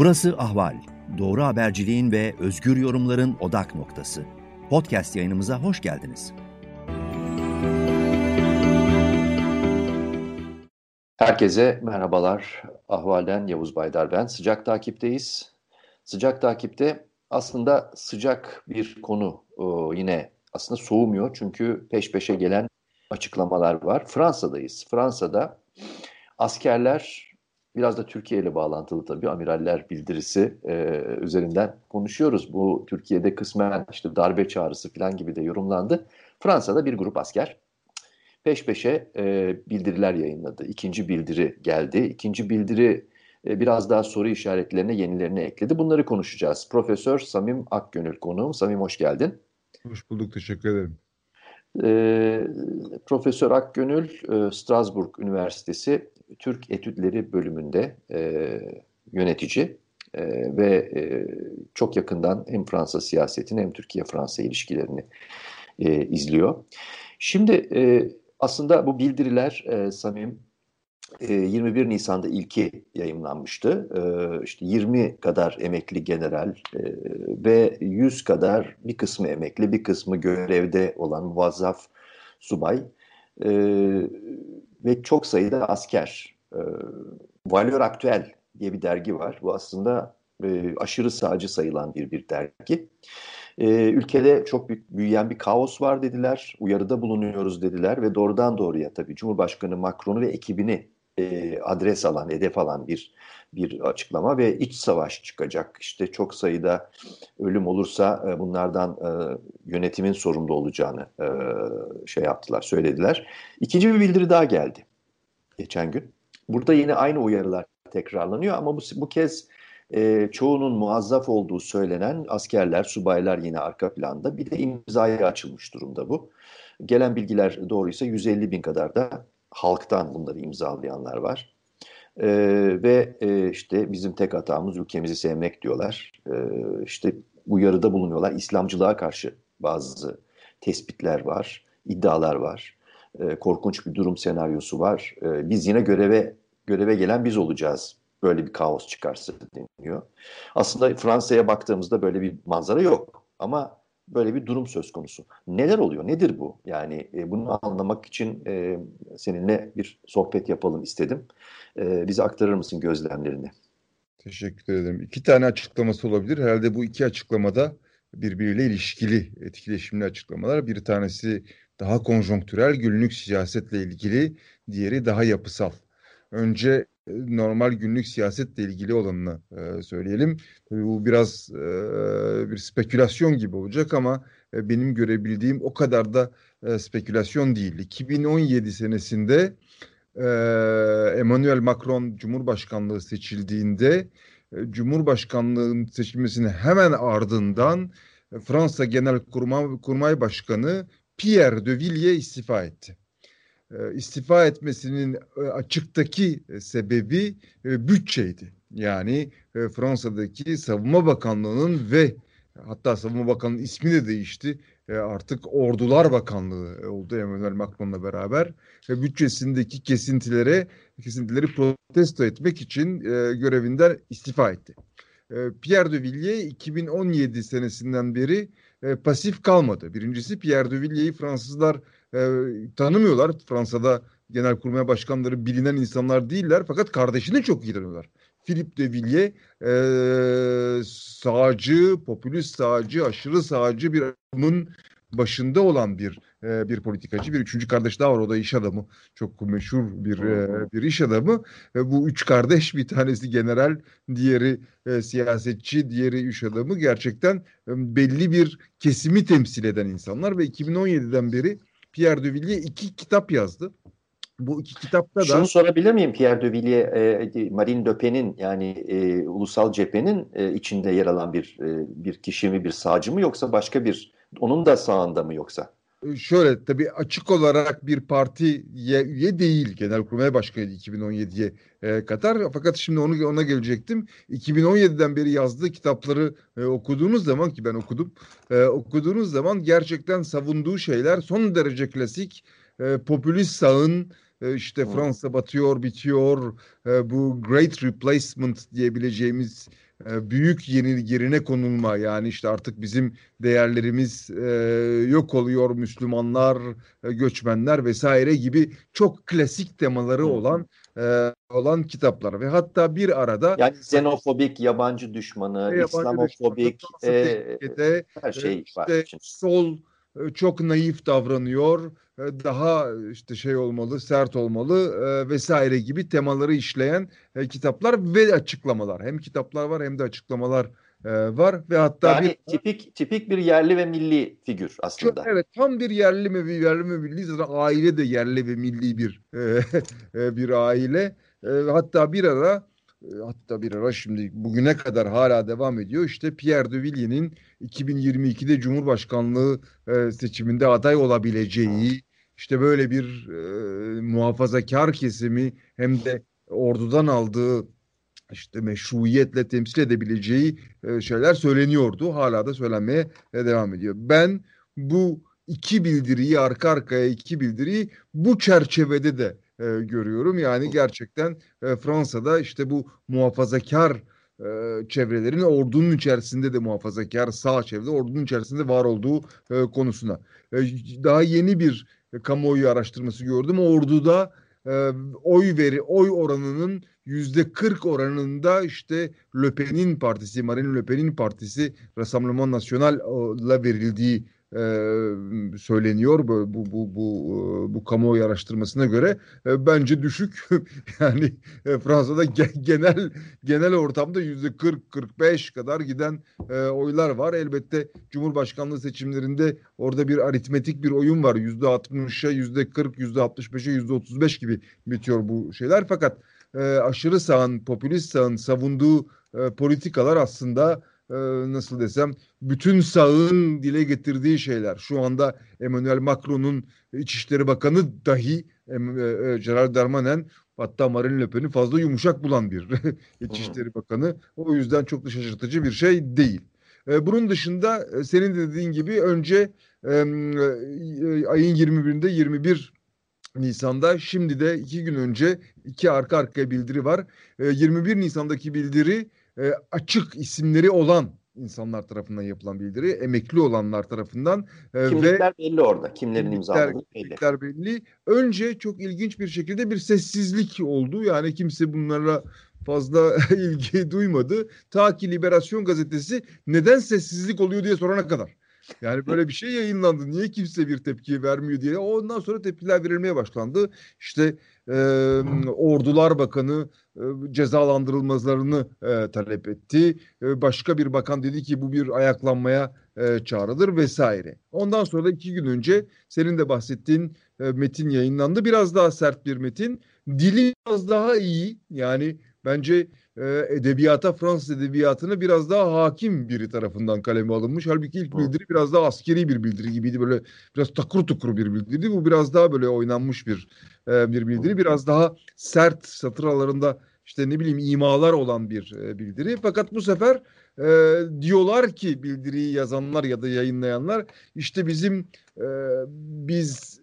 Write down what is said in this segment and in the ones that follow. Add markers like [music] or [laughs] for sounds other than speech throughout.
Burası Ahval. Doğru haberciliğin ve özgür yorumların odak noktası. Podcast yayınımıza hoş geldiniz. Herkese merhabalar. Ahval'den Yavuz Baydar ben. Sıcak takipteyiz. Sıcak takipte aslında sıcak bir konu yine aslında soğumuyor çünkü peş peşe gelen açıklamalar var. Fransa'dayız. Fransa'da askerler biraz da Türkiye ile bağlantılı tabii amiraller bildirisi e, üzerinden konuşuyoruz. Bu Türkiye'de kısmen işte darbe çağrısı falan gibi de yorumlandı. Fransa'da bir grup asker peş peşe e, bildiriler yayınladı. İkinci bildiri geldi. İkinci bildiri e, biraz daha soru işaretlerine yenilerini ekledi. Bunları konuşacağız. Profesör Samim Akgönül konuğum. Samim hoş geldin. Hoş bulduk, teşekkür ederim. E, Profesör Akgönül, e, Strasbourg Üniversitesi Türk Etütleri bölümünde e, yönetici e, ve e, çok yakından hem Fransa siyasetini hem Türkiye-Fransa ilişkilerini e, izliyor. Şimdi e, aslında bu bildiriler e, Samim 21 Nisan'da ilki yayımlanmıştı. İşte 20 kadar emekli general ve 100 kadar bir kısmı emekli, bir kısmı görevde olan muvazzaf subay ve çok sayıda asker. Valör Aktüel diye bir dergi var. Bu aslında aşırı sağcı sayılan bir bir dergi. ülkede çok büyük, büyüyen bir kaos var dediler, uyarıda bulunuyoruz dediler ve doğrudan doğruya tabii Cumhurbaşkanı Macron'u ve ekibini e, adres alan, hedef alan bir bir açıklama ve iç savaş çıkacak. İşte çok sayıda ölüm olursa e, bunlardan e, yönetimin sorumlu olacağını e, şey yaptılar, söylediler. İkinci bir bildiri daha geldi geçen gün. Burada yine aynı uyarılar tekrarlanıyor ama bu, bu kez e, çoğunun muazzaf olduğu söylenen askerler, subaylar yine arka planda. Bir de imzaya açılmış durumda bu. Gelen bilgiler doğruysa 150 bin kadar da halktan bunları imzalayanlar var. E, ve e, işte bizim tek hatamız ülkemizi sevmek diyorlar. E, işte uyarıda bulunuyorlar. İslamcılığa karşı bazı tespitler var, iddialar var. E, korkunç bir durum senaryosu var. E, biz yine göreve göreve gelen biz olacağız. Böyle bir kaos çıkarsa deniyor. Aslında Fransa'ya baktığımızda böyle bir manzara yok. Ama böyle bir durum söz konusu. Neler oluyor? Nedir bu? Yani e, bunu anlamak için e, seninle bir sohbet yapalım istedim. E, bize aktarır mısın gözlemlerini? Teşekkür ederim. İki tane açıklaması olabilir. Herhalde bu iki açıklamada birbiriyle ilişkili, etkileşimli açıklamalar. Bir tanesi daha konjonktürel, günlük siyasetle ilgili, diğeri daha yapısal. Önce normal günlük siyasetle ilgili olanını e, söyleyelim. Tabii bu biraz e, bir spekülasyon gibi olacak ama e, benim görebildiğim o kadar da e, spekülasyon değil. 2017 senesinde e, Emmanuel Macron Cumhurbaşkanlığı seçildiğinde e, Cumhurbaşkanlığının seçilmesinin hemen ardından e, Fransa Genel Kurmay, Kurmay Başkanı Pierre de Villiers istifa etti. E, istifa etmesinin e, açıktaki e, sebebi bütçeydi. Yani Fransa'daki Savunma Bakanlığı'nın ve hatta Savunma Bakanlığı'nın ismi de değişti. Artık Ordular Bakanlığı oldu Emmanuel Macron'la beraber ve bütçesindeki kesintilere kesintileri protesto etmek için görevinden istifa etti. Pierre de Villiers 2017 senesinden beri pasif kalmadı. Birincisi Pierre de Villiers'i Fransızlar e, tanımıyorlar. Fransa'da genelkurmay başkanları bilinen insanlar değiller fakat kardeşini çok iyi tanıyorlar. Philippe de Villiers e, sağcı, popülist sağcı, aşırı sağcı bir adamın başında olan bir e, bir politikacı. Bir üçüncü kardeş daha var o da iş adamı. Çok meşhur bir e, bir iş adamı. Ve bu üç kardeş bir tanesi general, diğeri e, siyasetçi, diğeri iş adamı. Gerçekten e, belli bir kesimi temsil eden insanlar ve 2017'den beri Pierre de Villiers iki kitap yazdı. Bu iki kitapta da... Şunu sorabilir miyim Pierre de Villiers, e, Marine Le Pen'in yani e, ulusal cephenin e, içinde yer alan bir e, bir kişi mi, bir sağcı mı yoksa başka bir, onun da sağında mı yoksa? E, şöyle tabii açık olarak bir partiye üye değil Genelkurmay Başkanı 2017'ye e, kadar. Fakat şimdi onu ona gelecektim. 2017'den beri yazdığı kitapları e, okuduğunuz zaman ki ben okudum. E, okuduğunuz zaman gerçekten savunduğu şeyler son derece klasik. E, popülist sağın e, işte Fransa batıyor, bitiyor. E, bu Great Replacement diyebileceğimiz büyük yeni yerine konulma yani işte artık bizim değerlerimiz e, yok oluyor Müslümanlar, e, göçmenler vesaire gibi çok klasik temaları olan e, olan kitaplar ve hatta bir arada yani xenofobik, yabancı düşmanı, yabancı İslamofobik, düşmanı, e, her şey işte, var. Sol çok naif davranıyor, daha işte şey olmalı, sert olmalı vesaire gibi temaları işleyen kitaplar ve açıklamalar. Hem kitaplar var hem de açıklamalar var ve hatta yani bir tipik tipik bir yerli ve milli figür aslında. Çok, evet, tam bir yerli mi yerli mi milli zaten aile de yerli ve milli bir [laughs] bir aile. Hatta bir ara hatta bir ara şimdi bugüne kadar hala devam ediyor. İşte Pierre de Villiers 2022'de Cumhurbaşkanlığı e, seçiminde aday olabileceği işte böyle bir e, muhafazakar kesimi hem de ordudan aldığı işte meşruiyetle temsil edebileceği e, şeyler söyleniyordu. Hala da söylenmeye e, devam ediyor. Ben bu iki bildiriyi arka arkaya iki bildiriyi bu çerçevede de e, görüyorum. Yani gerçekten e, Fransa'da işte bu muhafazakar e, çevrelerin ordunun içerisinde de muhafazakar sağ çevre ordunun içerisinde var olduğu e, konusuna. E, daha yeni bir e, kamuoyu araştırması gördüm. Orduda e, oy veri oy oranının yüzde 40 oranında işte Le Pen'in partisi, Marine Le Pen'in partisi Rassemblement National'la verildiği e, söyleniyor bu bu bu bu, bu kamuoyu araştırmasına göre. E, bence düşük. [laughs] Yani e, Fransa'da ge, genel genel ortamda yüzde 40 45 kadar giden e, oylar var. Elbette Cumhurbaşkanlığı seçimlerinde orada bir aritmetik bir oyun var. Yüzde 60'a yüzde 40 yüzde 65'e yüzde 35 gibi bitiyor bu şeyler. Fakat e, aşırı sağın popülist sağın savunduğu e, politikalar aslında e, nasıl desem bütün sağın dile getirdiği şeyler. Şu anda Emmanuel Macron'un İçişleri Bakanı dahi e, e, Gerard Darmanin hatta Marine Le Pen'i fazla yumuşak bulan bir [laughs] İçişleri Bakanı. O yüzden çok da şaşırtıcı bir şey değil. E, bunun dışında e, senin dediğin gibi önce e, e, ayın 21'inde 21 Nisan'da şimdi de iki gün önce iki arka arkaya bildiri var. E, 21 Nisan'daki bildiri e, açık isimleri olan insanlar tarafından yapılan bildiri, emekli olanlar tarafından. E, kimlikler ve belli orada, kimlerin imzaladığı belli. Kimlikler belli. Önce çok ilginç bir şekilde bir sessizlik oldu. Yani kimse bunlara fazla [laughs] ilgi duymadı. Ta ki Liberasyon gazetesi neden sessizlik oluyor diye sorana kadar. Yani böyle bir şey yayınlandı. Niye kimse bir tepki vermiyor diye. Ondan sonra tepkiler verilmeye başlandı. İşte e, Ordular Bakanı e, cezalandırılmalarını e, talep etti. E, başka bir bakan dedi ki bu bir ayaklanmaya e, çağrıdır vesaire. Ondan sonra da iki gün önce senin de bahsettiğin e, metin yayınlandı. Biraz daha sert bir metin. Dili biraz daha iyi. Yani bence e, edebiyata, Fransız edebiyatına biraz daha hakim biri tarafından kaleme alınmış. Halbuki ilk bildiri biraz daha askeri bir bildiri gibiydi. Böyle biraz takur tukur bir bildiri. Bu biraz daha böyle oynanmış bir e, bir bildiri. Biraz daha sert satır aralarında işte ne bileyim imalar olan bir e, bildiri. Fakat bu sefer e, diyorlar ki bildiriyi yazanlar ya da yayınlayanlar işte bizim e, biz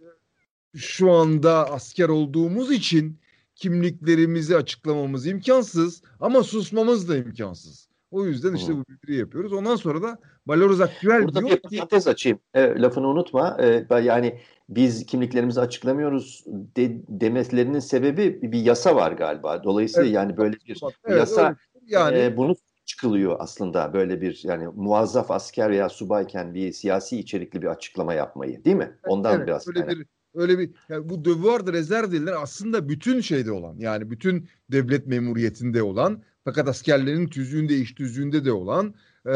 şu anda asker olduğumuz için kimliklerimizi açıklamamız imkansız ama susmamız da imkansız. O yüzden işte bu bildiri yapıyoruz. Ondan sonra da Valoruz Aktüel Burada diyor bir parantez açayım. E, lafını unutma. E, yani biz kimliklerimizi açıklamıyoruz de, demeslerinin sebebi bir yasa var galiba. Dolayısıyla evet. yani böyle bir evet, yasa yani e, bunu çıkılıyor aslında böyle bir yani muazzaf asker veya subayken bir siyasi içerikli bir açıklama yapmayı değil mi? Ondan evet, biraz. Öyle bir öyle bir yani bu devoir de rezerv denilen aslında bütün şeyde olan yani bütün devlet memuriyetinde olan fakat askerlerin tüzüğünde iş tüzüğünde de olan e,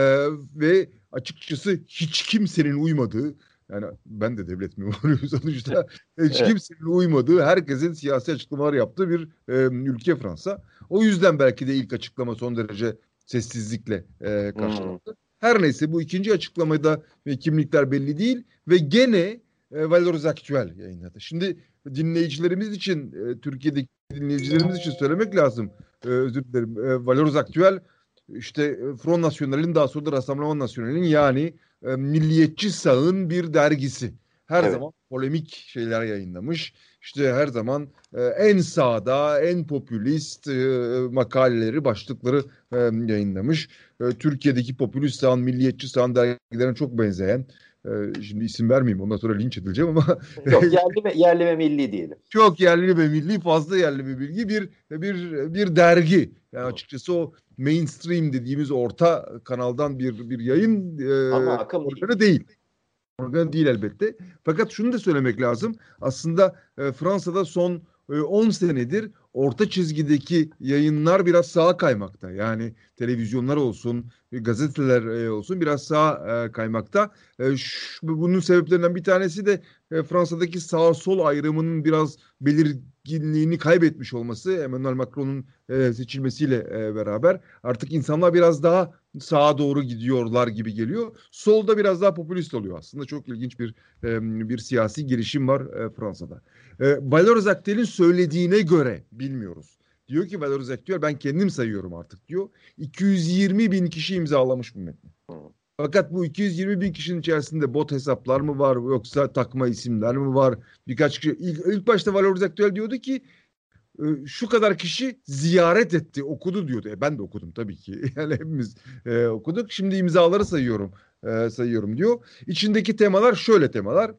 ve açıkçası hiç kimsenin uymadığı yani ben de devlet memuruyum [laughs] sonuçta hiç kimsenin uymadığı herkesin siyasi açıklamalar yaptığı bir e, ülke Fransa. O yüzden belki de ilk açıklama son derece sessizlikle e, karşılandı. Hmm. Her neyse bu ikinci açıklamada kimlikler belli değil ve gene e, Valeurs Actuel yayınladı. Şimdi dinleyicilerimiz için, e, Türkiye'deki dinleyicilerimiz için söylemek lazım. E, özür dilerim. E, Valeurs Actuel işte e, Front National'in daha sonra da Rassemblement National'in yani e, milliyetçi sağın bir dergisi. her evet. zaman polemik şeyler yayınlamış. İşte her zaman e, en sağda, en popülist e, makaleleri, başlıkları e, yayınlamış. E, Türkiye'deki popülist sağın, milliyetçi sağın dergilerine çok benzeyen ee, şimdi isim vermeyeyim ondan sonra linç edileceğim ama [laughs] Yok [laughs] yerli ve yerli ve milli diyelim. Çok yerli ve milli fazla yerli ve bilgi bir bir bir dergi. Yani açıkçası o mainstream dediğimiz orta kanaldan bir bir yayın e, ama akım organı değil. Organı değil elbette. Fakat şunu da söylemek lazım. Aslında e, Fransa'da son 10 e, senedir orta çizgideki yayınlar biraz sağa kaymakta. Yani televizyonlar olsun, gazeteler e, olsun biraz sağa e, kaymakta. Bunun sebeplerinden bir tanesi de Fransa'daki sağ sol ayrımının biraz belirginliğini kaybetmiş olması Emmanuel Macron'un seçilmesiyle beraber artık insanlar biraz daha sağa doğru gidiyorlar gibi geliyor. Solda biraz daha popülist oluyor aslında. Çok ilginç bir bir siyasi girişim var Fransa'da. E, Valoris Aktel'in söylediğine göre bilmiyoruz. Diyor ki Valoris Aktel ben kendim sayıyorum artık diyor. 220 bin kişi imzalamış bu metni. Fakat bu 220 bin kişinin içerisinde bot hesaplar mı var yoksa takma isimler mi var? Birkaç kişi ilk, ilk başta Valoris Aktel diyordu ki e, şu kadar kişi ziyaret etti, okudu diyordu. E ben de okudum tabii ki. [laughs] Yani hepimiz e, okuduk. Şimdi imzaları sayıyorum, e, sayıyorum diyor. İçindeki temalar şöyle temalar.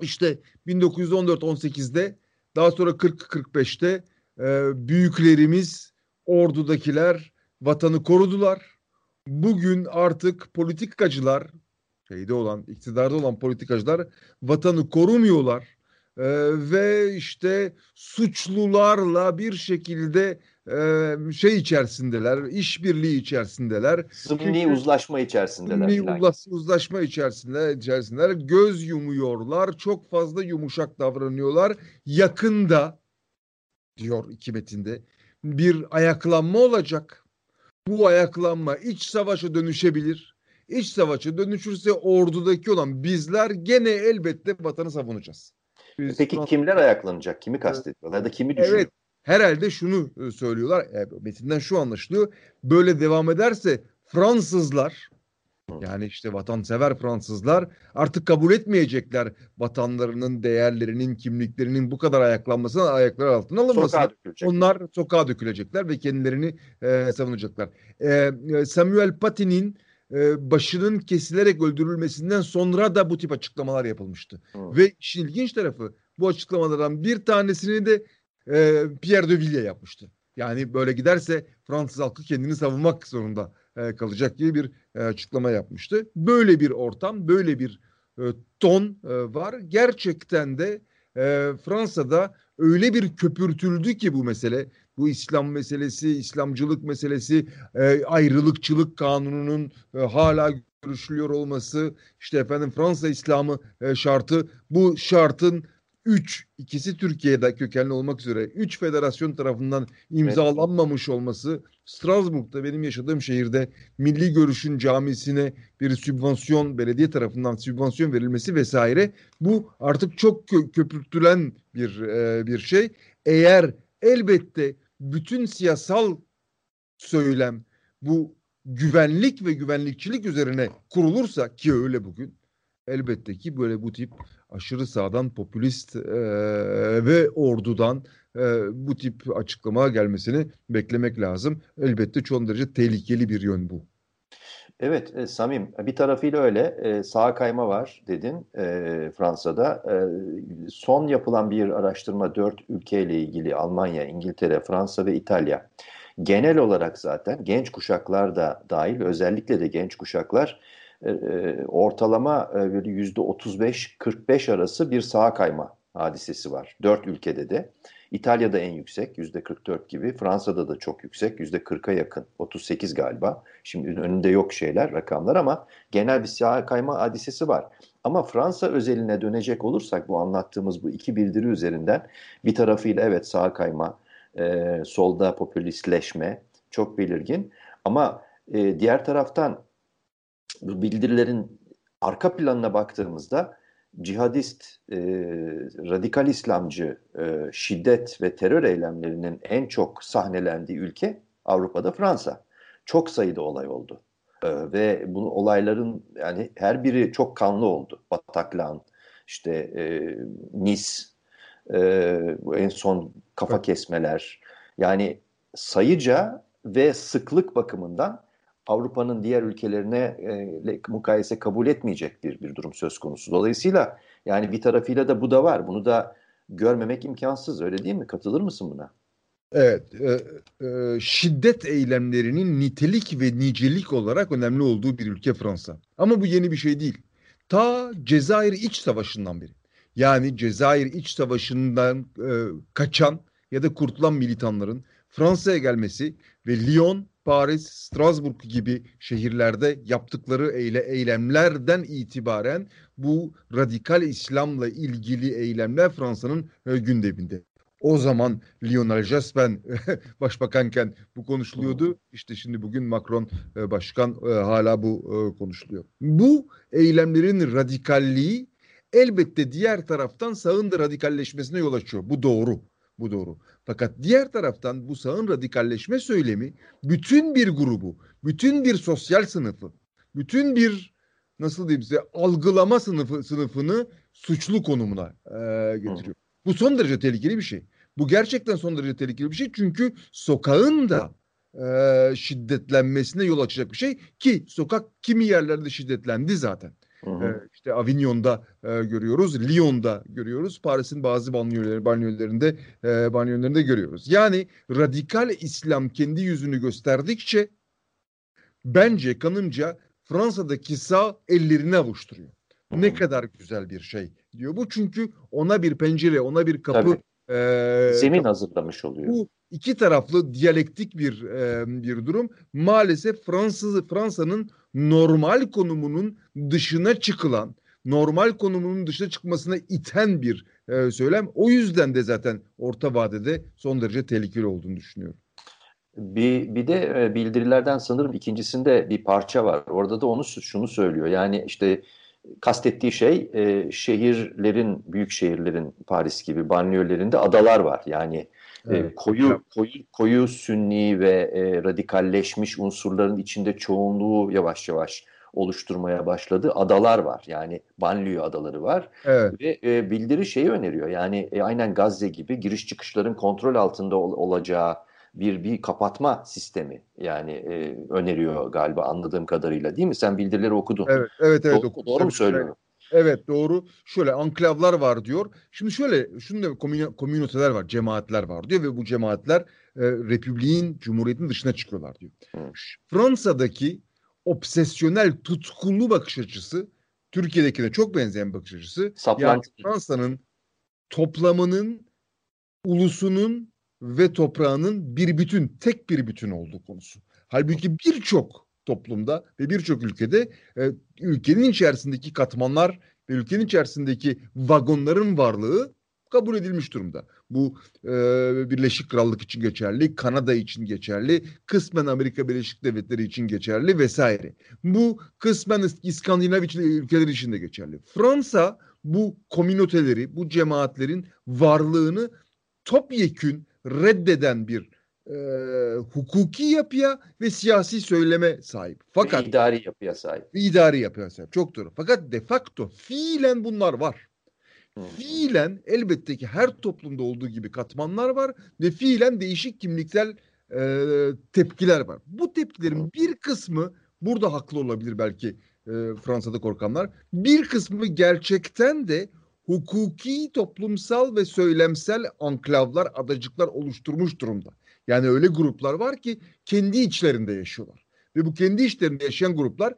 İşte 1914-18'de daha sonra 40-45'te e, büyüklerimiz, ordudakiler vatanı korudular. Bugün artık politikacılar, şeyde olan, iktidarda olan politikacılar vatanı korumuyorlar. Ee, ve işte suçlularla bir şekilde e, şey içerisindeler, işbirliği içerisindeler. Zımni uzlaşma içerisindeler. Zımni uzlaş, uzlaşma içerisinde, içerisindeler. Göz yumuyorlar, çok fazla yumuşak davranıyorlar. Yakında, diyor iki metinde, bir ayaklanma olacak. Bu ayaklanma iç savaşa dönüşebilir. İç savaşa dönüşürse ordudaki olan bizler gene elbette vatanı savunacağız. Biz Peki kimler ayaklanacak? Kimi kastediyorlar? Ya da kimi düşünüyor? Evet herhalde şunu e, söylüyorlar. E, metinden şu anlaşılıyor. Böyle devam ederse Fransızlar yani işte vatansever Fransızlar artık kabul etmeyecekler vatanlarının, değerlerinin, kimliklerinin bu kadar ayaklanmasına, ayaklar altına alınmasına. Onlar sokağa dökülecekler ve kendilerini e, savunacaklar. E, e Samuel Paty'nin e, başının kesilerek öldürülmesinden sonra da bu tip açıklamalar yapılmıştı. Hı. Ve işin ilginç tarafı bu açıklamalardan bir tanesini de e, Pierre de Villiers yapmıştı. Yani böyle giderse Fransız halkı kendini savunmak zorunda e, kalacak gibi bir e, açıklama yapmıştı. Böyle bir ortam, böyle bir e, ton e, var. Gerçekten de e, Fransa'da öyle bir köpürtüldü ki bu mesele, bu İslam meselesi, İslamcılık meselesi, e, ayrılıkçılık kanununun e, hala görüşülüyor olması, işte efendim Fransa İslamı e, şartı, bu şartın 3, ikisi Türkiye'de kökenli olmak üzere 3 federasyon tarafından imzalanmamış olması Strasbourg'da benim yaşadığım şehirde Milli Görüş'ün camisine bir sübvansiyon belediye tarafından sübvansiyon verilmesi vesaire bu artık çok kö köpürtülen bir e, bir şey. Eğer elbette bütün siyasal söylem bu güvenlik ve güvenlikçilik üzerine kurulursa ki öyle bugün elbette ki böyle bu tip aşırı sağdan popülist e, ve ordudan e, bu tip açıklama gelmesini beklemek lazım. Elbette çok derece tehlikeli bir yön bu. Evet e, Samim bir tarafıyla öyle e, sağa kayma var dedin e, Fransa'da. E, son yapılan bir araştırma dört ülkeyle ilgili Almanya, İngiltere, Fransa ve İtalya. Genel olarak zaten genç kuşaklar da dahil özellikle de genç kuşaklar e, e, ortalama e, böyle %35-45 arası bir sağa kayma hadisesi var. Dört ülkede de. İtalya'da en yüksek %44 gibi. Fransa'da da çok yüksek %40'a yakın. 38 galiba. Şimdi önünde yok şeyler rakamlar ama genel bir sağa kayma hadisesi var. Ama Fransa özeline dönecek olursak bu anlattığımız bu iki bildiri üzerinden bir tarafıyla evet sağa kayma, e, solda popülistleşme çok belirgin. Ama e, diğer taraftan bildirilerin arka planına baktığımızda cihadist, e, radikal İslamcı e, şiddet ve terör eylemlerinin en çok sahnelendiği ülke Avrupa'da Fransa. Çok sayıda olay oldu. E, ve bu olayların yani her biri çok kanlı oldu. Bataclan, işte e, Nice, e, en son kafa kesmeler. Yani sayıca ve sıklık bakımından Avrupa'nın diğer ülkelerine e, mukayese kabul etmeyecek bir, bir durum söz konusu. Dolayısıyla yani bir tarafıyla da bu da var. Bunu da görmemek imkansız öyle değil mi? Katılır mısın buna? Evet, e, e, şiddet eylemlerinin nitelik ve nicelik olarak önemli olduğu bir ülke Fransa. Ama bu yeni bir şey değil. Ta Cezayir İç Savaşı'ndan beri. Yani Cezayir İç Savaşı'ndan e, kaçan ya da kurtulan militanların Fransa'ya gelmesi ve Lyon, Paris, Strasbourg gibi şehirlerde yaptıkları eyle, eylemlerden itibaren bu radikal İslam'la ilgili eylemler Fransa'nın e, gündeminde. O zaman Lionel Jospin [laughs] başbakanken bu konuşuluyordu. İşte şimdi bugün Macron e, başkan e, hala bu konuşuluyor. Bu eylemlerin radikalliği elbette diğer taraftan sağın da radikalleşmesine yol açıyor. Bu doğru. Bu doğru. Fakat diğer taraftan bu sağın radikalleşme söylemi bütün bir grubu, bütün bir sosyal sınıfı, bütün bir nasıl diyeyim size algılama sınıfı sınıfını suçlu konumuna e, getiriyor. Bu son derece tehlikeli bir şey. Bu gerçekten son derece tehlikeli bir şey çünkü sokağın da e, şiddetlenmesine yol açacak bir şey ki sokak kimi yerlerde şiddetlendi zaten. Hı hı. E, işte Avignon'da e, görüyoruz, Lyon'da görüyoruz, Paris'in bazı banyoları, banyolarında e, banyolarında görüyoruz. Yani radikal İslam kendi yüzünü gösterdikçe bence kanımca Fransa'daki sağ ellerini avuşturuyor. Hı hı. Ne kadar güzel bir şey diyor bu çünkü ona bir pencere, ona bir kapı Tabii e, zemin hazırlamış oluyor. Bu iki taraflı diyalektik bir e, bir durum. Maalesef Fransız Fransa'nın normal konumunun dışına çıkılan, normal konumunun dışına çıkmasına iten bir e, söylem. O yüzden de zaten orta vadede son derece tehlikeli olduğunu düşünüyorum. Bir, bir de bildirilerden sanırım ikincisinde bir parça var. Orada da onu şunu söylüyor. Yani işte kastettiği şey e, şehirlerin, büyük şehirlerin Paris gibi banliyölerinde adalar var. Yani e, evet. e, koyu koyu koyu sünni ve e, radikalleşmiş unsurların içinde çoğunluğu yavaş yavaş oluşturmaya başladı. Adalar var. Yani banliyö adaları var. Evet. Ve e, bildiri şeyi öneriyor. Yani e, aynen Gazze gibi giriş çıkışların kontrol altında ol, olacağı bir bir kapatma sistemi yani e, öneriyor galiba anladığım kadarıyla değil mi? Sen bildirileri okudun. Evet, evet, evet. Do- doğru mu söylüyorum? Evet doğru. Şöyle anklavlar var diyor. Şimdi şöyle şunu da komüniteler var, cemaatler var diyor ve bu cemaatler e, Republik'in, Cumhuriyet'in dışına çıkıyorlar diyor. Hı. Fransa'daki obsesyonel, tutkulu bakış açısı Türkiye'dekine çok benzeyen bakış açısı. Saplantı. Yani Fransa'nın toplamının, ulusunun ve toprağının bir bütün, tek bir bütün olduğu konusu. Halbuki birçok toplumda ve birçok ülkede e, ülkenin içerisindeki katmanlar ve ülkenin içerisindeki vagonların varlığı kabul edilmiş durumda. Bu e, Birleşik Krallık için geçerli, Kanada için geçerli, kısmen Amerika Birleşik Devletleri için geçerli vesaire. Bu kısmen İskandinav ülkeler için de geçerli. Fransa bu komünoteleri, bu cemaatlerin varlığını topyekün reddeden bir e, hukuki yapıya ve siyasi söyleme sahip. Fakat ve idari yapıya sahip. İdari yapıya sahip. Çok doğru. Fakat de facto fiilen bunlar var. Hmm. Fiilen elbette ki her toplumda olduğu gibi katmanlar var ve fiilen değişik kimliksel e, tepkiler var. Bu tepkilerin bir kısmı burada haklı olabilir belki e, Fransa'da korkanlar. Bir kısmı gerçekten de hukuki, toplumsal ve söylemsel anklavlar, adacıklar oluşturmuş durumda. Yani öyle gruplar var ki kendi içlerinde yaşıyorlar. Ve bu kendi içlerinde yaşayan gruplar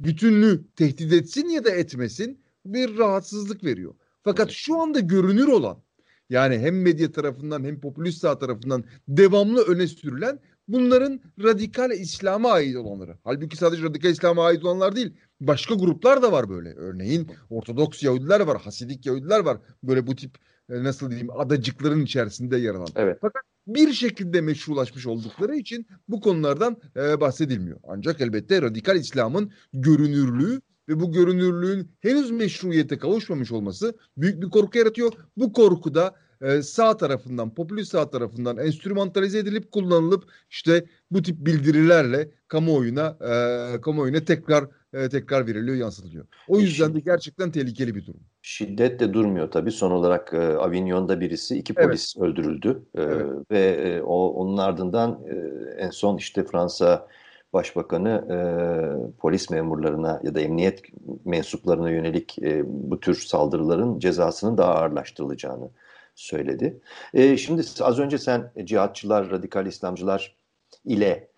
bütünlüğü tehdit etsin ya da etmesin bir rahatsızlık veriyor. Fakat şu anda görünür olan yani hem medya tarafından hem popülist sağ tarafından devamlı öne sürülen bunların radikal İslam'a ait olanları. Halbuki sadece radikal İslam'a ait olanlar değil. Başka gruplar da var böyle. Örneğin Ortodoks Yahudiler var, Hasidik Yahudiler var. Böyle bu tip e, nasıl diyeyim adacıkların içerisinde yer alan. Evet. Fakat bir şekilde meşrulaşmış oldukları için bu konulardan e, bahsedilmiyor. Ancak elbette radikal İslam'ın görünürlüğü ve bu görünürlüğün henüz meşruiyete kavuşmamış olması büyük bir korku yaratıyor. Bu korku da e, sağ tarafından, popülist sağ tarafından enstrümantalize edilip kullanılıp işte bu tip bildirilerle kamuoyuna e, kamuoyuna tekrar e, tekrar veriliyor, yansıtılıyor. O yüzden de gerçekten tehlikeli bir durum. Şiddet de durmuyor tabii. Son olarak e, Avignon'da birisi, iki polis evet. öldürüldü e, evet. ve e, o onun ardından e, en son işte Fransa Başbakanı e, polis memurlarına ya da emniyet mensuplarına yönelik e, bu tür saldırıların cezasının daha ağırlaştırılacağını söyledi. E, şimdi az önce sen cihatçılar, radikal İslamcılar ile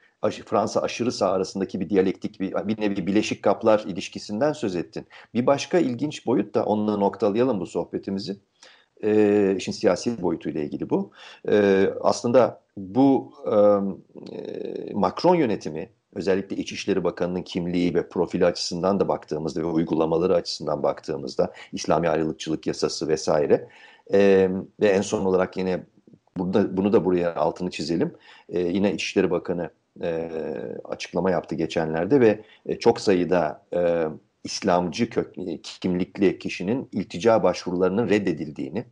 Fransa aşırı sağ arasındaki bir diyalektik, bir, bir nevi bileşik kaplar ilişkisinden söz ettin. Bir başka ilginç boyut da onunla noktalayalım bu sohbetimizi. E, işin siyasi boyutuyla ilgili bu. E, aslında bu e, Macron yönetimi özellikle İçişleri Bakanı'nın kimliği ve profili açısından da baktığımızda ve uygulamaları açısından baktığımızda İslami ayrılıkçılık yasası vesaire e, ve en son olarak yine burada, bunu da buraya altını çizelim. E, yine İçişleri Bakanı e, açıklama yaptı geçenlerde ve e, çok sayıda e, İslamcı kök, kimlikli kişinin iltica başvurularının reddedildiğini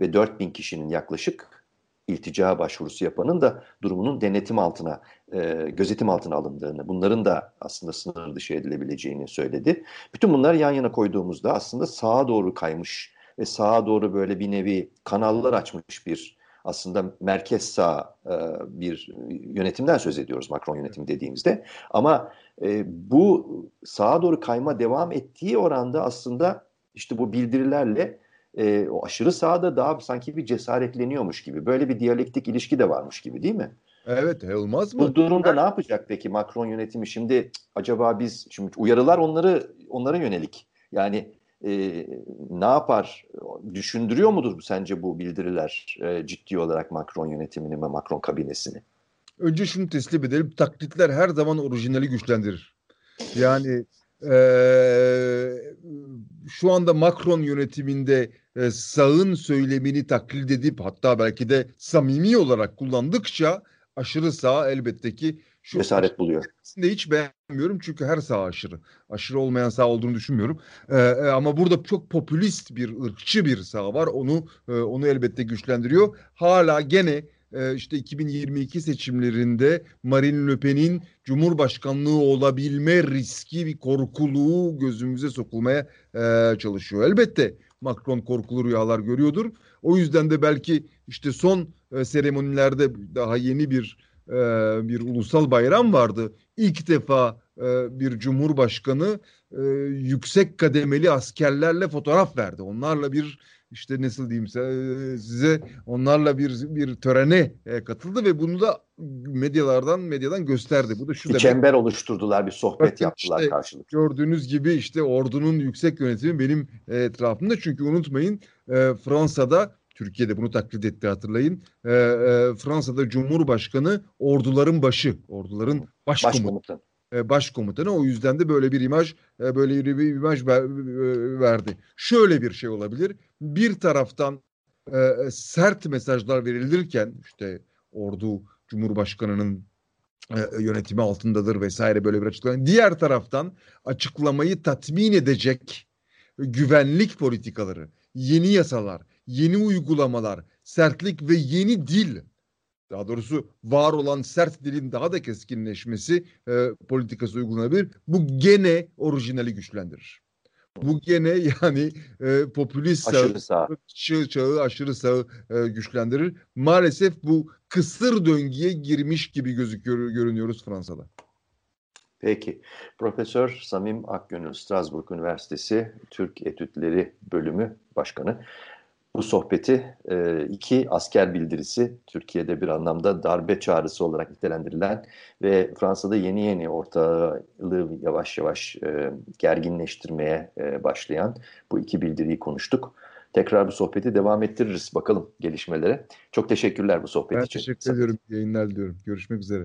ve 4000 kişinin yaklaşık iltica başvurusu yapanın da durumunun denetim altına, e, gözetim altına alındığını, bunların da aslında sınır dışı edilebileceğini söyledi. Bütün bunlar yan yana koyduğumuzda aslında sağa doğru kaymış ve sağa doğru böyle bir nevi kanallar açmış bir aslında merkez sağ e, bir yönetimden söz ediyoruz Macron yönetimi dediğimizde. Ama e, bu sağa doğru kayma devam ettiği oranda aslında işte bu bildirilerle e, o aşırı sağda daha sanki bir cesaretleniyormuş gibi. Böyle bir diyalektik ilişki de varmış gibi değil mi? Evet olmaz mı? Bu durumda ne yapacak peki Macron yönetimi şimdi acaba biz şimdi uyarılar onları onlara yönelik. Yani e, ne yapar? Düşündürüyor mudur sence bu bildiriler e, ciddi olarak Macron yönetimini ve Macron kabinesini? Önce şunu teslim edelim. Taklitler her zaman orijinali güçlendirir. Yani e, şu anda Macron yönetiminde e, sağın söylemini taklit edip hatta belki de samimi olarak kullandıkça aşırı sağ elbette ki şu cesaret buluyor. De hiç beğenmiyorum çünkü her sağ aşırı. Aşırı olmayan sağ olduğunu düşünmüyorum. Ee, ama burada çok popülist bir ırkçı bir sağ var. Onu e, onu elbette güçlendiriyor. Hala gene e, işte 2022 seçimlerinde Marine Le Pen'in Cumhurbaşkanlığı olabilme riski bir korkuluğu gözümüze sokulmaya e, çalışıyor. Elbette Macron korkulu rüyalar görüyordur. O yüzden de belki işte son e, seremonilerde daha yeni bir e, bir ulusal bayram vardı. İlk defa e, bir cumhurbaşkanı e, yüksek kademeli askerlerle fotoğraf verdi. Onlarla bir işte nasıl diyeyim size onlarla bir bir törene katıldı ve bunu da medyalardan medyadan gösterdi. Bu da şu bir demek. çember oluşturdular, bir sohbet [laughs] Bakın yaptılar işte, karşılıklı. Gördüğünüz gibi işte ordunun yüksek yönetimi benim etrafımda. Çünkü unutmayın Fransa'da Türkiye'de bunu taklit etti hatırlayın. E, e, Fransa'da Cumhurbaşkanı orduların başı, orduların başkomutanı. E, başkomutanı o yüzden de böyle bir imaj e, böyle bir imaj ver, verdi. Şöyle bir şey olabilir. Bir taraftan e, sert mesajlar verilirken işte ordu Cumhurbaşkanı'nın e, yönetimi altındadır vesaire böyle bir açıklama. Diğer taraftan açıklamayı tatmin edecek güvenlik politikaları, yeni yasalar, yeni uygulamalar, sertlik ve yeni dil daha doğrusu var olan sert dilin daha da keskinleşmesi e, politikası uygulanabilir. Bu gene orijinali güçlendirir. Bu gene [laughs] yani e, popülist aşırı sağ. Çağı, çağı aşırı sağı e, güçlendirir. Maalesef bu kısır döngüye girmiş gibi gözüküyor görünüyoruz Fransa'da. Peki. Profesör Samim Akgönül Strasbourg Üniversitesi Türk Etütleri Bölümü Başkanı bu sohbeti e, iki asker bildirisi Türkiye'de bir anlamda darbe çağrısı olarak nitelendirilen ve Fransa'da yeni yeni ortalığı yavaş yavaş e, gerginleştirmeye e, başlayan bu iki bildiriyi konuştuk. Tekrar bu sohbeti devam ettiririz bakalım gelişmelere. Çok teşekkürler bu sohbet ben için. Ben teşekkür ediyorum. Yayınlar diliyorum. Görüşmek üzere.